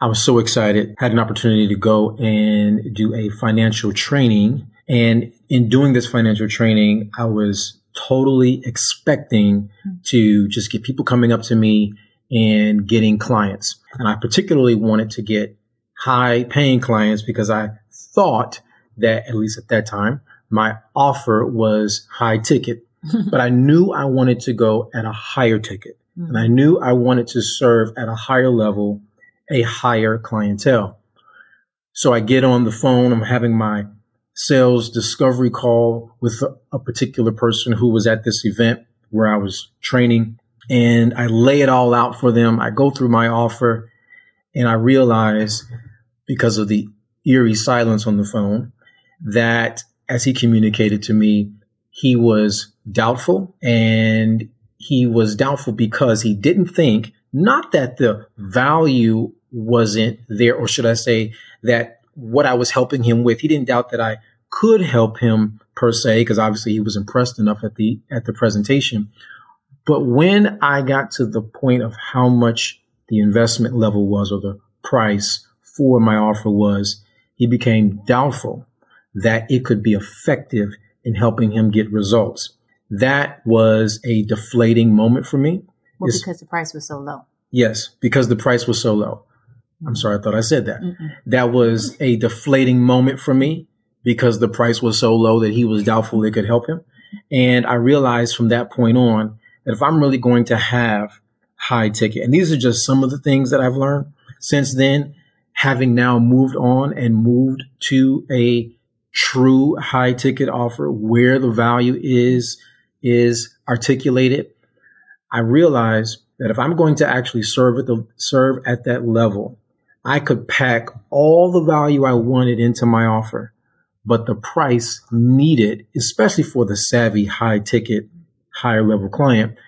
I was so excited, had an opportunity to go and do a financial training. And in doing this financial training, I was totally expecting to just get people coming up to me and getting clients. And I particularly wanted to get high paying clients because I thought that, at least at that time, my offer was high ticket. but I knew I wanted to go at a higher ticket. Hmm. And I knew I wanted to serve at a higher level a higher clientele. So I get on the phone. I'm having my sales discovery call with a, particular person who was at this event where I was training and I lay it all out for them. I go through my offer and I realize because of the eerie silence on the phone that as he communicated to me, he was doubtful and he was doubtful because he didn't think not that the value wasn't there, or should I say that what I was helping him with, he didn't doubt that I could help him per se, because obviously he was impressed enough at the at the presentation. But when I got to the point of how much the investment level was or the price for my offer was, he became doubtful that it could be effective in helping him get results. That was a deflating moment for me. Well, because the price was so low. Yes, because the price was so low. I'm sorry, I thought I said that. Mm-mm. That was a deflating moment for me because the price was so low that he was doubtful it could help him. And I realized from that point on that if I'm really going to have high ticket, and these are just some of the things that I've learned since then, having now moved on and moved to a true high ticket offer where the value is, is articulated. I realize that if I'm going to actually serve at the, serve at that level, I could pack all the value I wanted into my offer, but the price needed, especially for the savvy, high ticket, higher level client,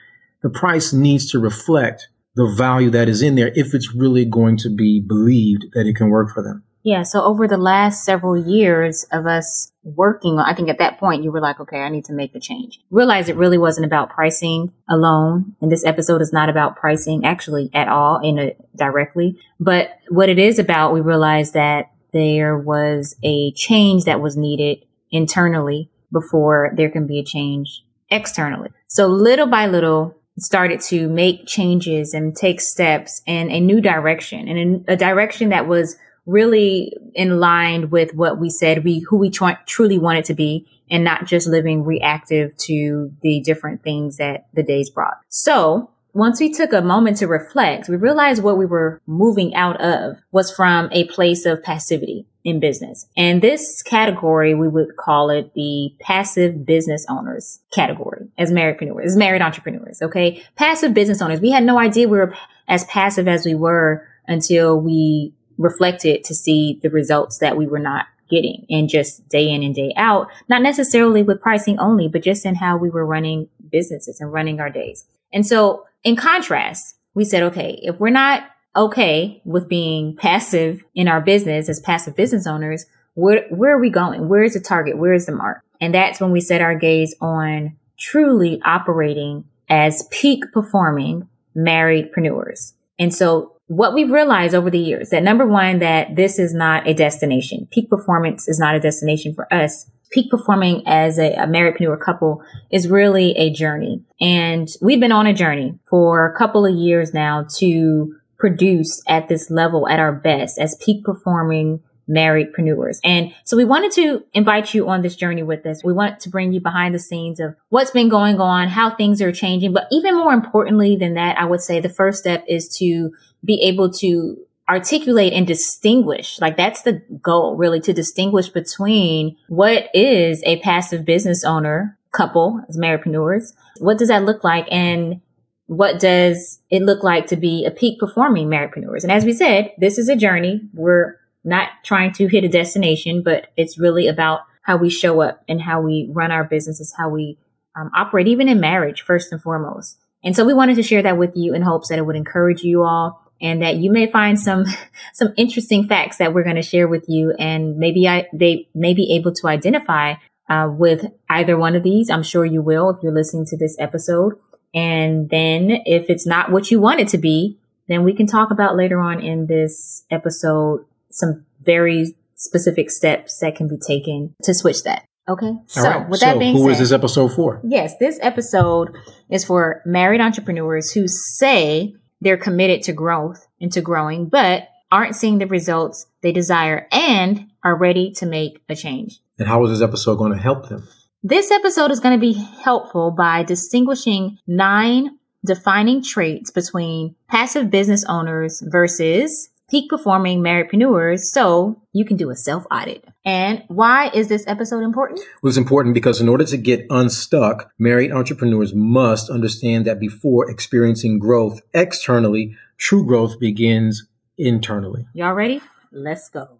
the price needs to reflect the value that is in there if it's really going to be believed that it can work for them. Yeah. So over the last several years of us working, I think at that point you were like, okay, I need to make a change. Realize it really wasn't about pricing alone. And this episode is not about pricing actually at all in a directly. But what it is about, we realized that there was a change that was needed internally before there can be a change externally. So little by little, started to make changes and take steps in a new direction and a direction that was really in line with what we said we who we tr- truly wanted to be and not just living reactive to the different things that the days brought. So once we took a moment to reflect, we realized what we were moving out of was from a place of passivity in business. And this category, we would call it the passive business owners category as married entrepreneurs, as married entrepreneurs. Okay. Passive business owners. We had no idea we were as passive as we were until we reflected to see the results that we were not getting and just day in and day out, not necessarily with pricing only, but just in how we were running businesses and running our days. And so in contrast, we said, okay, if we're not okay with being passive in our business as passive business owners, where, where are we going? Where is the target? Where is the mark? And that's when we set our gaze on truly operating as peak performing marriedpreneurs. And so what we've realized over the years that number one, that this is not a destination. Peak performance is not a destination for us. Peak performing as a, a marriedpreneur couple is really a journey. And we've been on a journey for a couple of years now to produce at this level at our best as peak performing marriedpreneurs. And so we wanted to invite you on this journey with us. We want to bring you behind the scenes of what's been going on, how things are changing. But even more importantly than that, I would say the first step is to be able to articulate and distinguish. Like that's the goal really to distinguish between what is a passive business owner couple as marriedpreneurs. What does that look like? And what does it look like to be a peak performing marriedpreneurs? And as we said, this is a journey. We're not trying to hit a destination, but it's really about how we show up and how we run our businesses, how we um, operate, even in marriage, first and foremost. And so we wanted to share that with you in hopes that it would encourage you all and that you may find some some interesting facts that we're going to share with you and maybe I, they may be able to identify uh, with either one of these i'm sure you will if you're listening to this episode and then if it's not what you want it to be then we can talk about later on in this episode some very specific steps that can be taken to switch that. Okay. So right. with that so being who said, is this episode for? Yes, this episode is for married entrepreneurs who say they're committed to growth and to growing, but aren't seeing the results they desire and are ready to make a change. And how is this episode going to help them? This episode is going to be helpful by distinguishing nine defining traits between passive business owners versus peak performing marriedpreneurs so you can do a self audit. And why is this episode important? It was important because in order to get unstuck, married entrepreneurs must understand that before experiencing growth externally, true growth begins internally. Y'all ready? Let's go.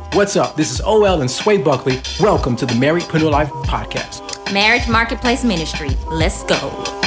What's up? This is OL and Sway Buckley. Welcome to the Married Marriedpreneur Life Podcast. Marriage Marketplace Ministry. Let's go.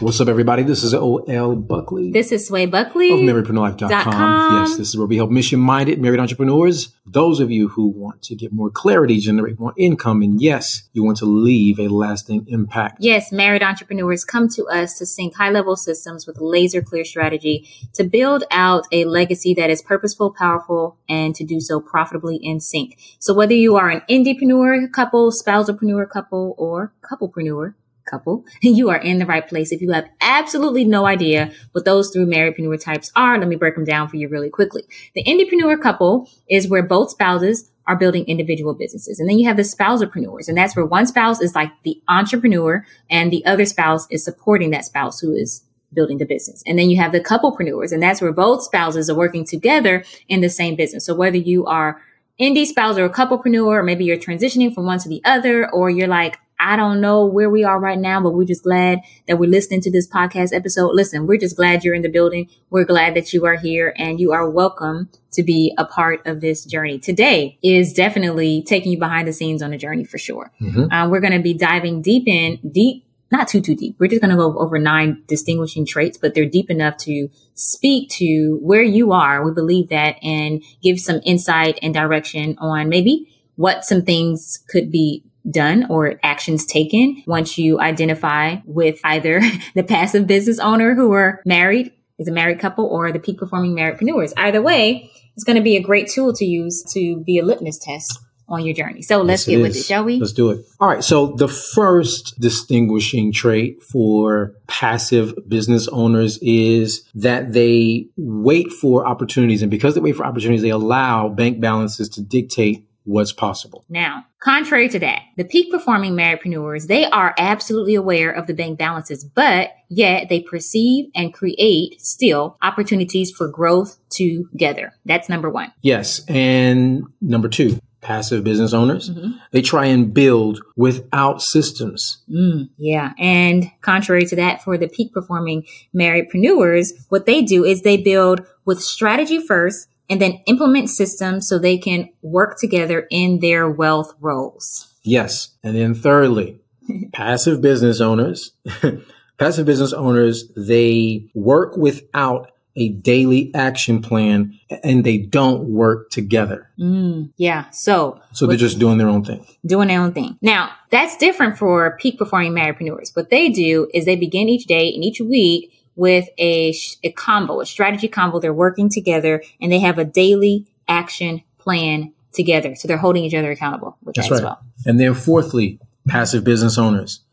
What's up, everybody? This is OL Buckley. This is Sway Buckley of marriedpreneurlife.com. Yes, this is where we help mission-minded married entrepreneurs, those of you who want to get more clarity, generate more income, and yes, you want to leave a lasting impact. Yes, married entrepreneurs come to us to sync high-level systems with laser clear strategy to build out a legacy that is purposeful, powerful, and to do so profitably in sync. So whether you are an indiepreneur couple, spousalpreneur couple, or couplepreneur, couple, you are in the right place. If you have absolutely no idea what those three marriedpreneur types are, let me break them down for you really quickly. The indiepreneur couple is where both spouses are building individual businesses. And then you have the spousalpreneurs, and that's where one spouse is like the entrepreneur and the other spouse is supporting that spouse who is building the business. And then you have the couplepreneurs, and that's where both spouses are working together in the same business. So whether you are indie spouse or a couplepreneur, or maybe you're transitioning from one to the other, or you're like, I don't know where we are right now, but we're just glad that we're listening to this podcast episode. Listen, we're just glad you're in the building. We're glad that you are here and you are welcome to be a part of this journey. Today is definitely taking you behind the scenes on the journey for sure. Mhm. Um, we're going to be diving deep in, deep, not too, too deep. We're just going to go over nine distinguishing traits, but they're deep enough to speak to where you are. We believe that and give some insight and direction on maybe what some things could be done or actions taken once you identify with either the passive business owner who are married is a married couple or the peak performing marriedpreneurs. Either way, it's going to be a great tool to use to be a litmus test on your journey. So let's Yes, get with is. it, shall we? Let's do it. All right. So the first distinguishing trait for passive business owners is that they wait for opportunities. And because they wait for opportunities, they allow bank balances to dictate what's possible. Now, contrary to that, the peak performing marriedpreneurs, they are absolutely aware of the bank balances, but yet they perceive and create still opportunities for growth together. That's number one. Yes. And number two, passive business owners, Mm-hmm. they try and build without systems. Mm, yeah. And contrary to that, for the peak performing marriedpreneurs, what they do is they build with strategy first and then implement systems so they can work together in their wealth roles. Yes. And then thirdly, passive business owners, passive business owners, they work without a daily action plan and they don't work together. Mm, yeah. So So they're just doing their own thing. doing their own thing. Now, that's different for peak performing entrepreneurs. What they do is they begin each day and each week with a, a combo, a strategy combo. They're working together and they have a daily action plan together. So they're holding each other accountable with That's that as right. well. And then fourthly, passive business owners,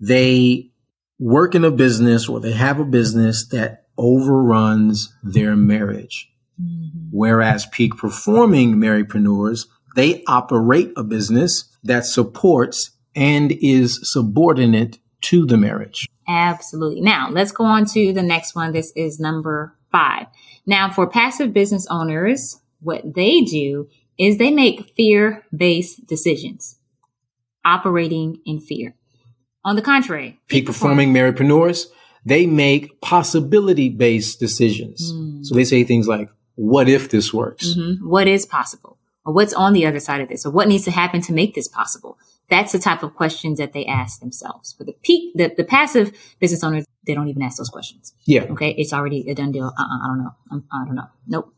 they work in a business or they have a business that overruns their marriage. Mm-hmm. Whereas peak performing marriedpreneurs, they operate a business that supports and is subordinate to the marriage. Absolutely. Now, let's go on to the next one. This is number five. Now, for passive business owners, what they do is they make fear based decisions, operating in fear. On the contrary, Peak performing marriedpreneurs, they make possibility based decisions. Mm. So they say things like, what if this works? Mhm. What is possible? Or what's on the other side of this? Or what needs to happen to make this possible? That's the type of questions that they ask themselves. But the peak, the, the passive business owners, they don't even ask those questions. Yeah. Okay. It's already a done deal. Uh-uh, I don't know. I'm, I don't know. Nope.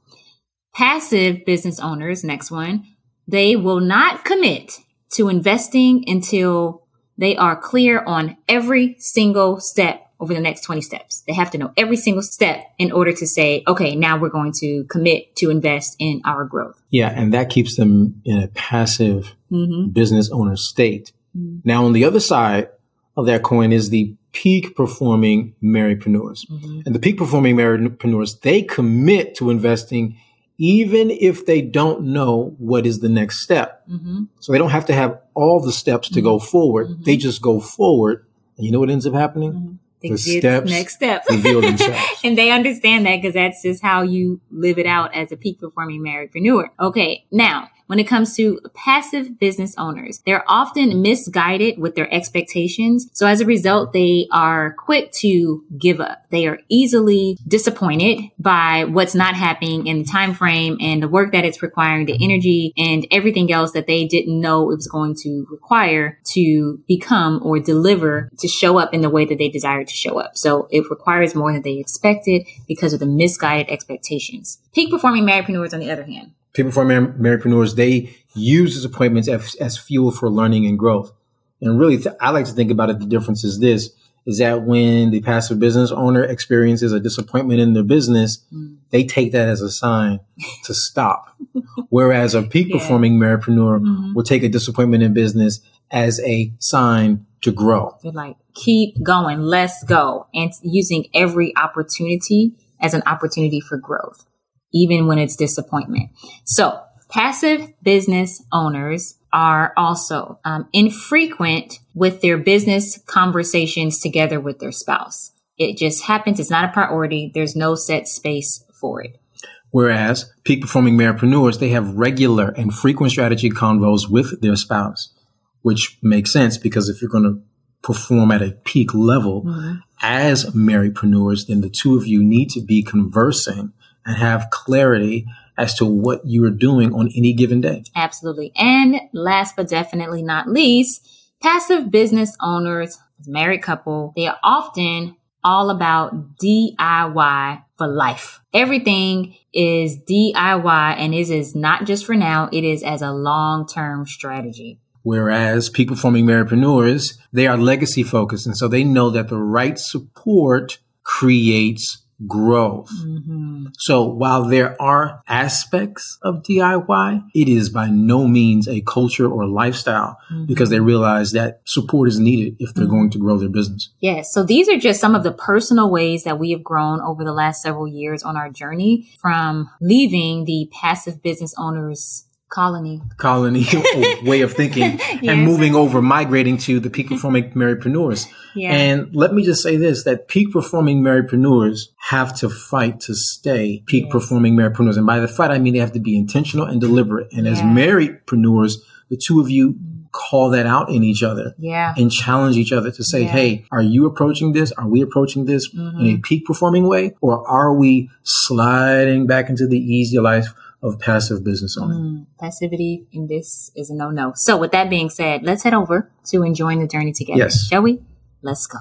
Passive business owners, next one, they will not commit to investing until they are clear on every single step over the next 20 steps. They have to know every single step in order to say, okay, now we're going to commit to invest in our growth. Yeah. And that keeps them in a passive Mm-hmm. business owner state. Mm. Now, on the other side of that coin is the peak performing Marriedpreneurs. Mm-hmm. And the peak performing Marriedpreneurs, they commit to investing even if they don't know what is the next step. Mm-hmm. So they don't have to have all the steps to go forward. Mhm. They just go forward. And you know what ends up happening? They The did steps next step. reveal themselves. and they understand that because that's just how you live it out as a peak performing marriedpreneur. Okay. Now, when it comes to passive business owners, they're often misguided with their expectations. So as a result, they are quick to give up. They are easily disappointed by what's not happening in the time frame and the work that it's requiring, the energy and everything else that they didn't know it was going to require to become or deliver to show up in the way that they desired to show up. So it requires more than they expected because of the misguided expectations. Peak performing marriedpreneurs, on the other hand, People for Marriedpreneurs, they use these disappointments as, as fuel for learning and growth. And really, th- I like to think about it. The difference is this, is that when the passive business owner experiences a disappointment in their business, Mm. they take that as a sign to stop. Whereas a peak Yeah. performing Marriedpreneur Mhm. will take a disappointment in business as a sign to grow. they're like, keep going, let's go, and using every opportunity as an opportunity for growth, even when it's disappointment. So passive business owners are also um, infrequent with their business conversations together with their spouse. It just happens. It's not a priority. There's no set space for it. Whereas peak performing Marriedpreneurs, they have regular and frequent strategy convos with their spouse, which makes sense because if you're going to perform at a peak level as Marriedpreneurs, then the two of you need to be conversing and have clarity as to what you are doing on any given day. Absolutely. And last but definitely not least, passive business owners, married couple, they are often all about DIY for life. Everything is DIY and it is not just for now, it is as a long-term strategy. Whereas people forming Marriedpreneurs, they are legacy focused. And so they know that the right support creates growth. Mm-hmm. So while there are aspects of DIY, it is by no means a culture or lifestyle because they realize that support is needed if they're going to grow their business. Yes. So these are just some of the personal ways that we have grown over the last several years on our journey from leaving the passive business owners colony. Colony way of thinking Yes. and moving over, migrating to the peak performing Marriedpreneurs. Yeah. And let me just say this, that peak performing Marriedpreneurs have to fight to stay peak Yes. performing Marriedpreneurs. And by the fight, I mean they have to be intentional and deliberate. And as Yeah. Marriedpreneurs, the two of you mm-hmm. call that out in each other. yeah. and challenge each other to say, Yeah. hey, are you approaching this? Are we approaching this mm-hmm. in a peak performing way? Or are we sliding back into the easy life of passive business owning? Mm, passivity in this is a no-no. So with that being said, let's head over to enjoying the journey together. Yes. Shall we? Let's go.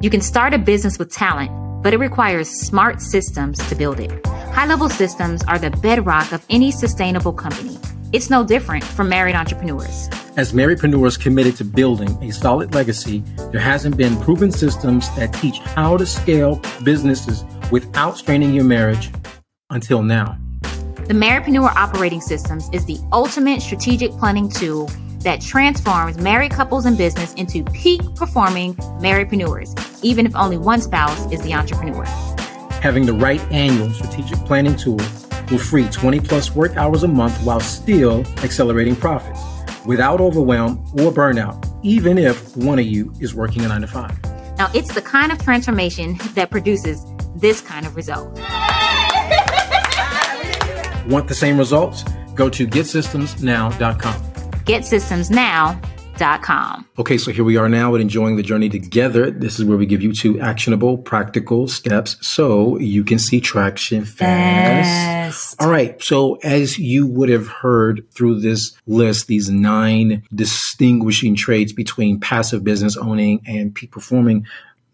You can start a business with talent, but it requires smart systems to build it. High-level systems are the bedrock of any sustainable company. It's no different for married entrepreneurs. As Marriedpreneurs committed to building a solid legacy, there hasn't been proven systems that teach how to scale businesses without straining your marriage until now. The Marriedpreneur Operating Systems is the ultimate strategic planning tool that transforms married couples and business into peak performing marriedpreneurs, even if only one spouse is the entrepreneur. Having the right annual strategic planning tool will free 20 plus work hours a month while still accelerating profits without overwhelm or burnout, even if one of you is working a nine to five. Now, it's the kind of transformation that produces this kind of result. Want the same results? Go to getsystemsnow.com. GetSystemsNow.com. Okay, so here we are now at Enjoying the Journey Together. This is where we give you two actionable, practical steps so you can see traction fast. fast. All right, so as you would have heard through this list, these nine distinguishing traits between passive business owning and peak performing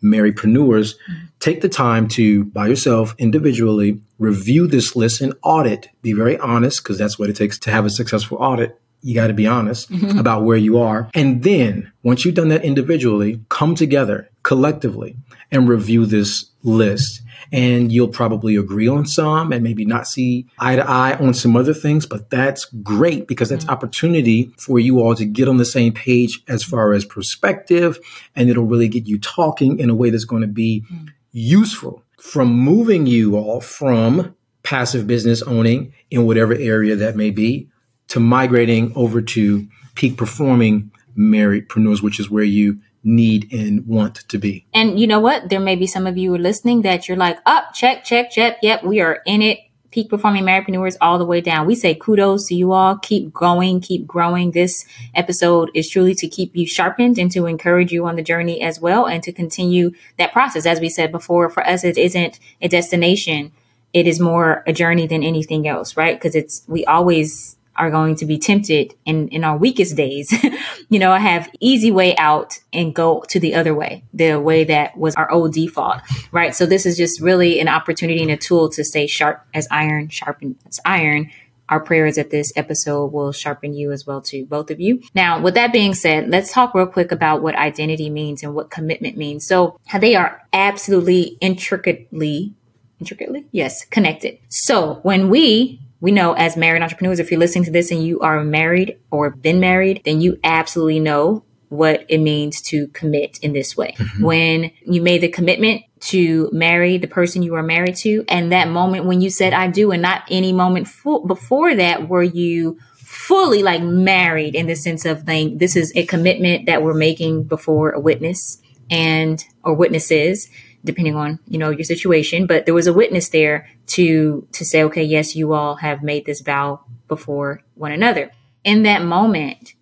marriedpreneurs, mm-hmm. Take the time to, by yourself, individually, review this list and audit. Be very honest, because that's what it takes to have a successful audit you got to be honest mm-hmm. about where you are. And then once you've done that individually, come together collectively and review this list. And you'll probably agree on some and maybe not see eye to eye on some other things, but that's great because that's mm-hmm. opportunity for you all to get on the same page as far as perspective. And it'll really get you talking in a way that's going to be mm-hmm. Useful from moving you all from passive business owning in whatever area that may be to migrating over to peak performing marriedpreneurs, which is where you need and want to be. And you know what? There may be some of you listening that you're like, up, oh, check, check, check. Yep, we are in it. Peak performing marriedpreneurs all the way down. We say kudos to you all. Keep going, keep growing. This episode is truly to keep you sharpened and to encourage you on the journey as well and to continue that process. As we said before, for us, it isn't a destination. It is more a journey than anything else, right? Because it's, we always are going to be tempted in, in our weakest days, you know, have easy way out and go to the other way, the way that was our old default, right? So this is just really an opportunity and a tool to stay sharp as iron, sharpen as iron. Our prayer is that this episode will sharpen you as well too, both of you. Now, with that being said, let's talk real quick about what identity means and what commitment means. So they are absolutely intricately intricately yes connected so when we we know as married entrepreneurs, if you're listening to this and you are married or been married, then you absolutely know what it means to commit in this way. Mm-hmm. When you made the commitment to marry the person you are married to, and that moment when you said I do, and not any moment before that were you fully like married in the sense of like this is a commitment that we're making before a witness and or witnesses depending on you know your situation but there was a witness there to to say okay yes you all have made this vow before one another. In that moment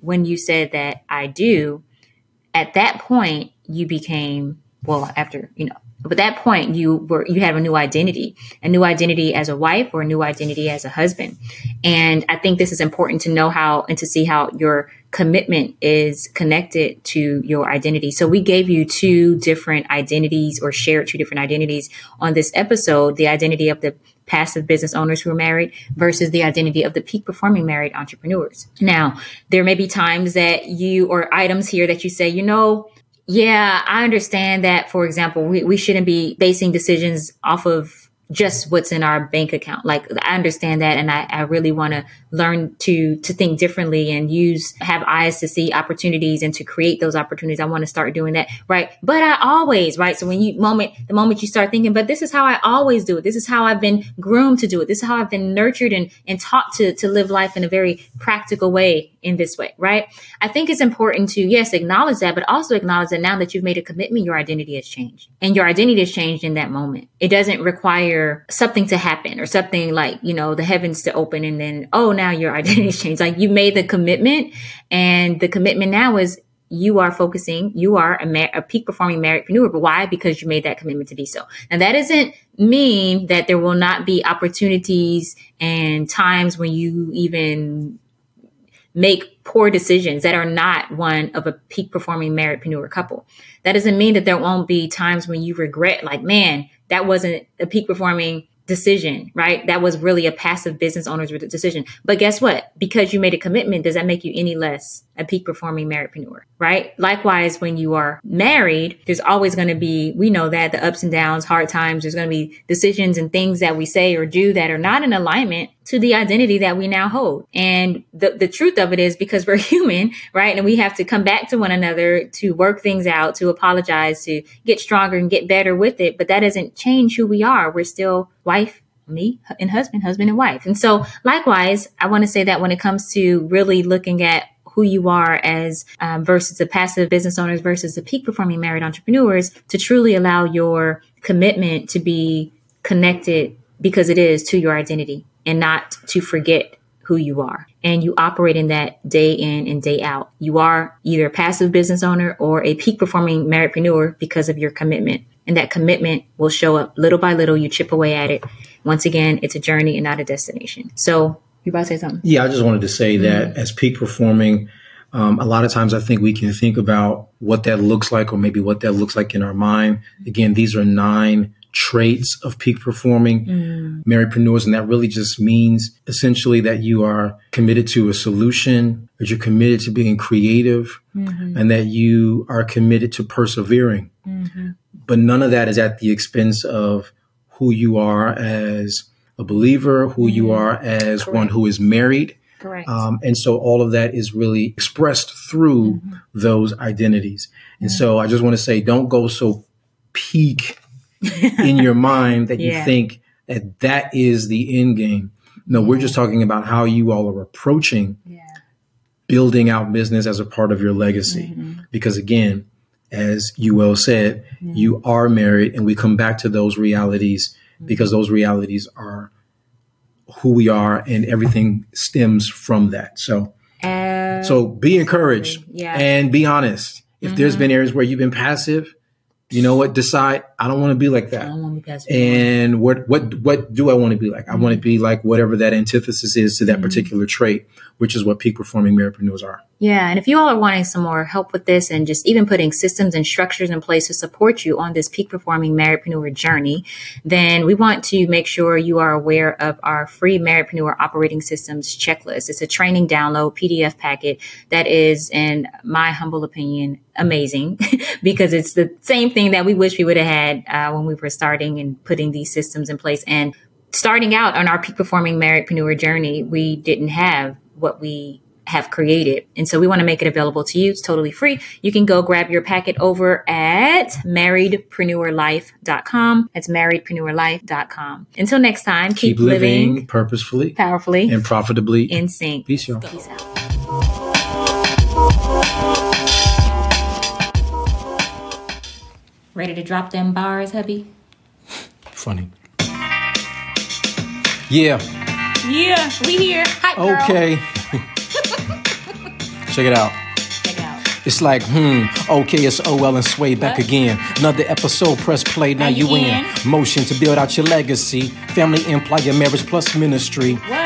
when you said that i do at that point you became well after you know at that point you were you have a new identity a new identity as a wife or a new identity as a husband and i think this is important to know how and to see how your commitment is connected to your identity. So we gave you two different identities or shared two different identities on this episode, the identity of the passive business owners who are married versus the identity of the peak performing married entrepreneurs. Now, there may be times that you or items here that you say, you know, yeah, I understand that, for example, we, we shouldn't be basing decisions off of just what's in our bank account. Like I understand that and I, I really want to learn to to think differently and use have eyes to see opportunities and to create those opportunities. I want to start doing that. Right. But I always, right. So when you moment the moment you start thinking, but this is how I always do it. This is how I've been groomed to do it. This is how I've been nurtured and, and taught to to live life in a very practical way in this way, right? I think it's important to, yes, acknowledge that, but also acknowledge that now that you've made a commitment, your identity has changed and your identity has changed in that moment. It doesn't require something to happen or something like, you know, the heavens to open and then, oh, now your identity has changed. Like you made the commitment and the commitment now is you are focusing, you are a, a peak performing marriedpreneur. But why? Because you made that commitment to be so. Now that doesn't mean that there will not be opportunities and times when you even make poor decisions that are not one of a peak performing marriedpreneur couple. That doesn't mean that there won't be times when you regret, like, man, that wasn't a peak performing decision, right? That was really a passive business owner's decision. But guess what? Because you made a commitment, does that make you any less a peak performing marriedpreneur, right? Likewise, when you are married, there's always going to be, we know that the ups and downs, hard times, there's going to be decisions and things that we say or do that are not in alignment to the identity that we now hold. And the, the truth of it is because we're human, right? And we have to come back to one another to work things out, to apologize, to get stronger and get better with it. But that doesn't change who we are. We're still wife, me and husband, husband and wife. And so likewise, I want to say that when it comes to really looking at who you are as um, versus the passive business owners versus the peak performing married entrepreneurs to truly allow your commitment to be connected because it is to your identity and not to forget who you are and you operate in that day in and day out. You are either a passive business owner or a peak performing marriedpreneur because of your commitment. And that commitment will show up little by little. You chip away at it. Once again, it's a journey and not a destination. So you about to say something? Yeah, I just wanted to say that mm-hmm. as peak performing, um, a lot of times I think we can think about what that looks like or maybe what that looks like in our mind. Again, these are nine traits of peak performing mm. And that really just means essentially that you are committed to a solution, that you're committed to being creative, mm-hmm. and that you are committed to persevering. Mm-hmm. But none of that is at the expense of who you are as a believer, who mm-hmm. you are as Correct. one who is married. Correct. Um, and so all of that is really expressed through mm-hmm. those identities. And so I just want to say, don't go so peak in your mind that yeah. you think that that is the end game. No, we're just talking about how you all are approaching yeah. building out business as a part of your legacy. Mm-hmm. Because again, as you well said, mm-hmm. you are married, and we come back to those realities mm-hmm. Because those realities are who we are, and everything stems from that. So, so be encouraged yeah. and be honest. If there's mm-hmm. been areas where you've been passive, you know what? Decide. I don't want to be like that. I don't want to be. And what what what do I want to be like? I want to be like whatever that antithesis is to that mm-hmm. particular trait, which is what peak performing marriedpreneurs are. Yeah, and if you all are wanting some more help with this and just even putting systems and structures in place to support you on this peak performing marriedpreneur journey, then we want to make sure you are aware of our free marriedpreneur operating systems checklist. It's a training download PDF packet that is, in my humble opinion, amazing because it's the same thing that we wish we would have had uh, when we were starting and putting these systems in place. And starting out on our peak performing marriedpreneur journey, we didn't have what we have created. And so we want to make it available to you. It's totally free. You can go grab your packet over at marriedpreneurlife.com. That's marriedpreneurlife.com. Until next time, keep, keep living, living, purposefully, powerfully, and profitably in sync. Peace, y'all. Peace out. Ready to drop them bars, hubby? Funny. Yeah. Yeah, we here. Hi, okay. Check it out. Check it out. It's like, hmm, okay, it's OL and Sway back what? again. Another episode, press play, now you in. Motion to build out your legacy. Family, employer, marriage plus ministry. What?